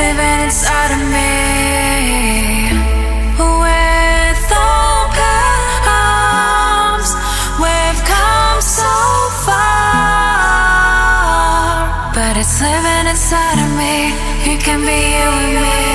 living inside of me. With open arms, we've come so far, but it's living inside of me. You can be you and me.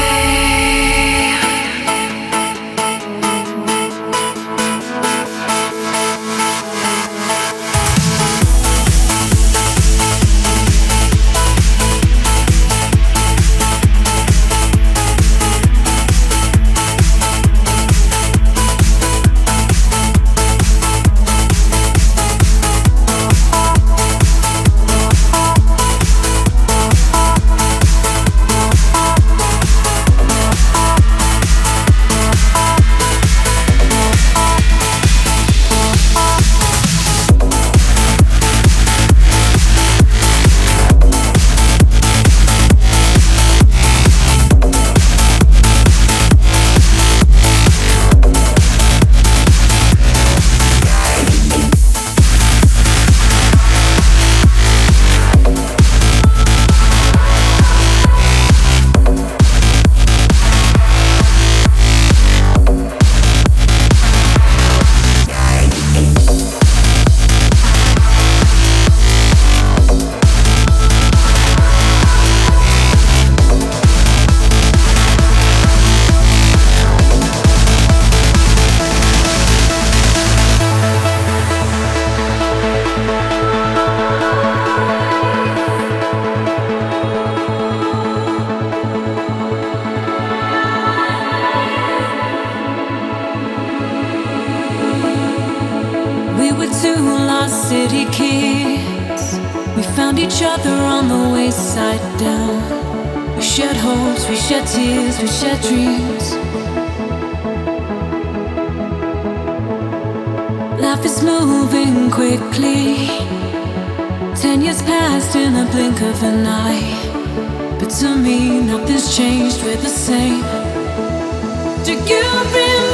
Shared hopes, we shared tears, we shared dreams. Life is moving quickly. Ten years passed in the blink of an eye. But to me, nothing's changed, we're the same. Do you remember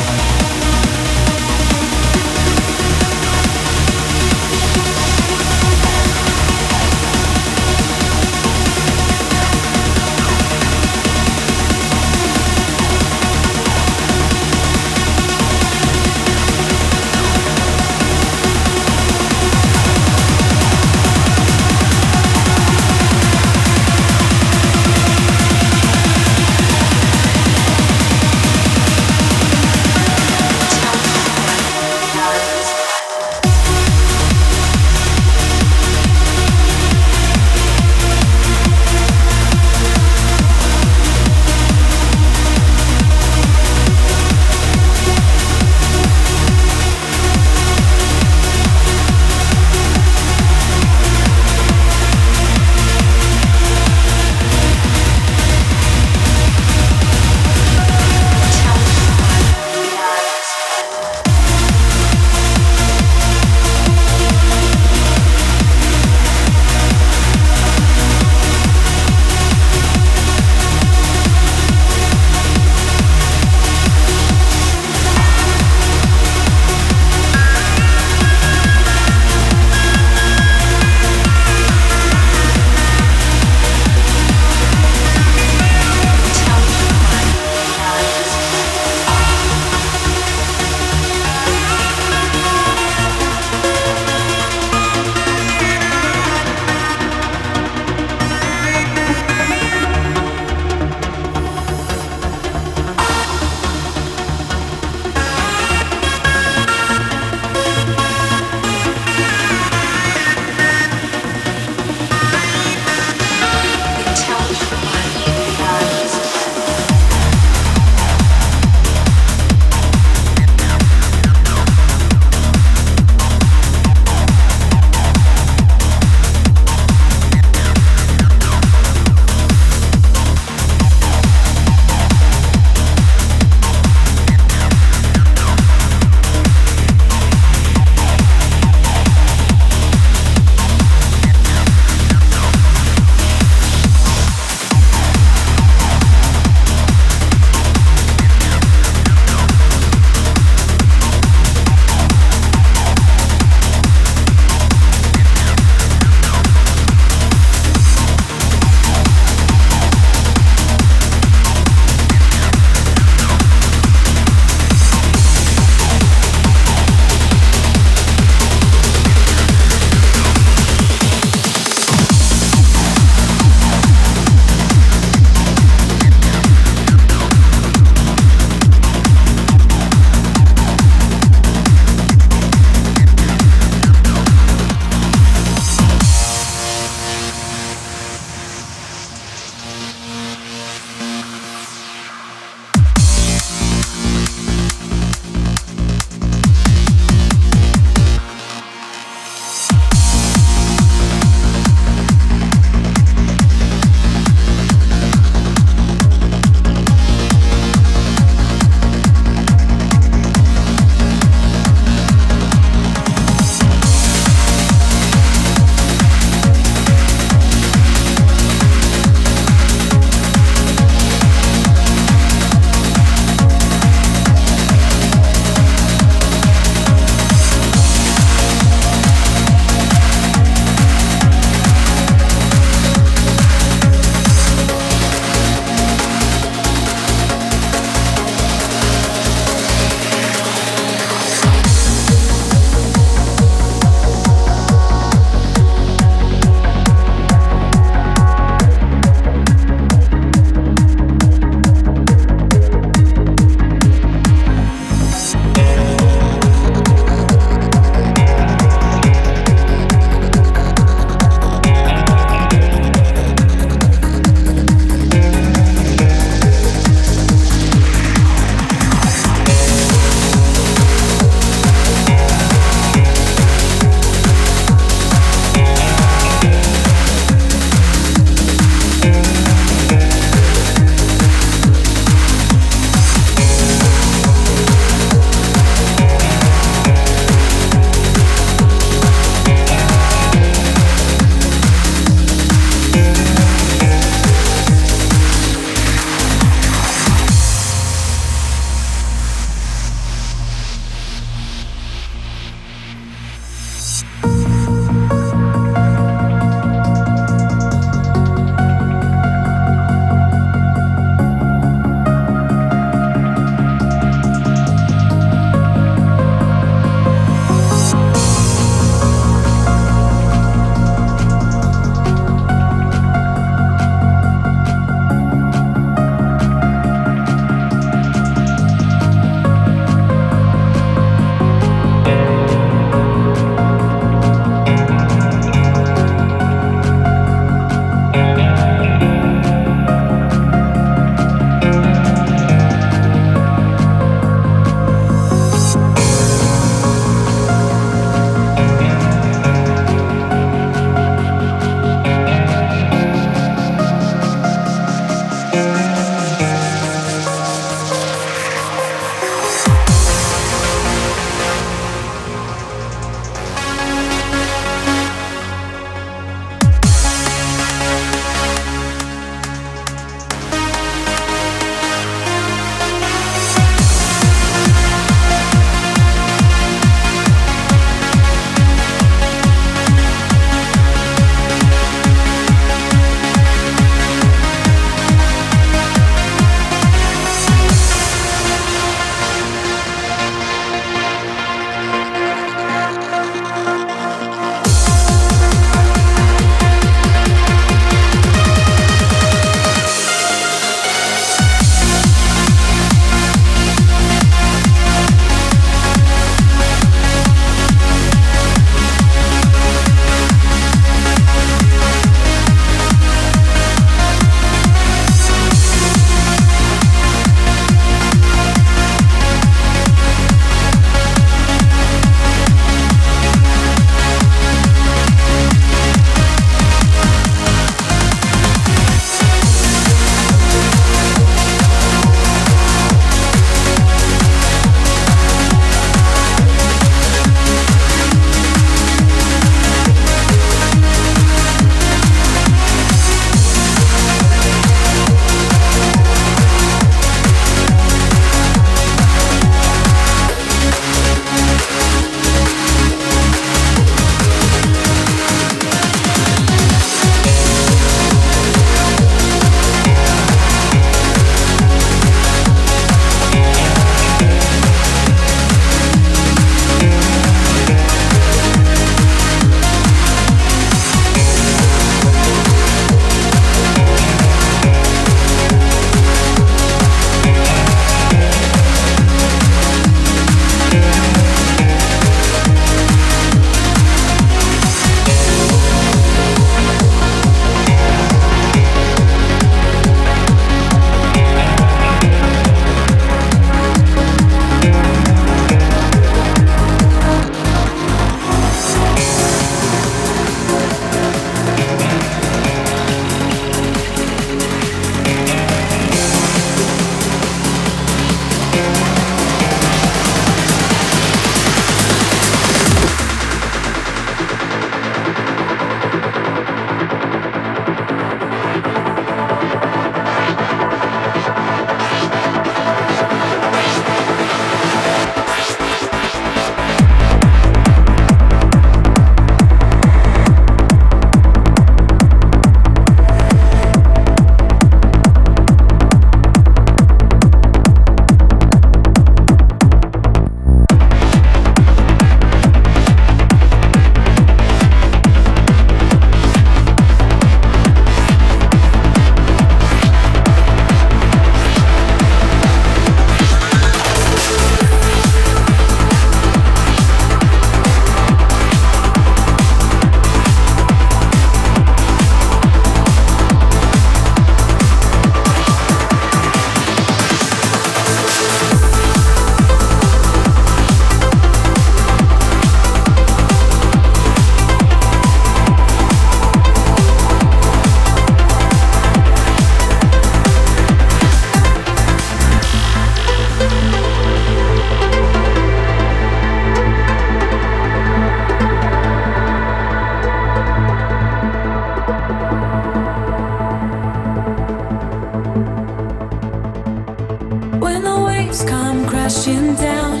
waves come crashing down,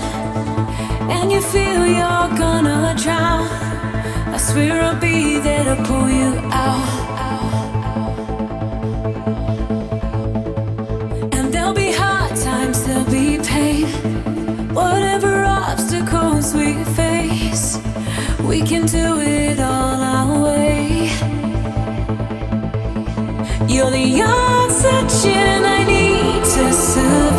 and you feel you're gonna drown. I swear I'll be there to pull you out. And there'll be hard times, there'll be pain. Whatever obstacles we face, we can do it all our way. You're the oxygen I need to survive.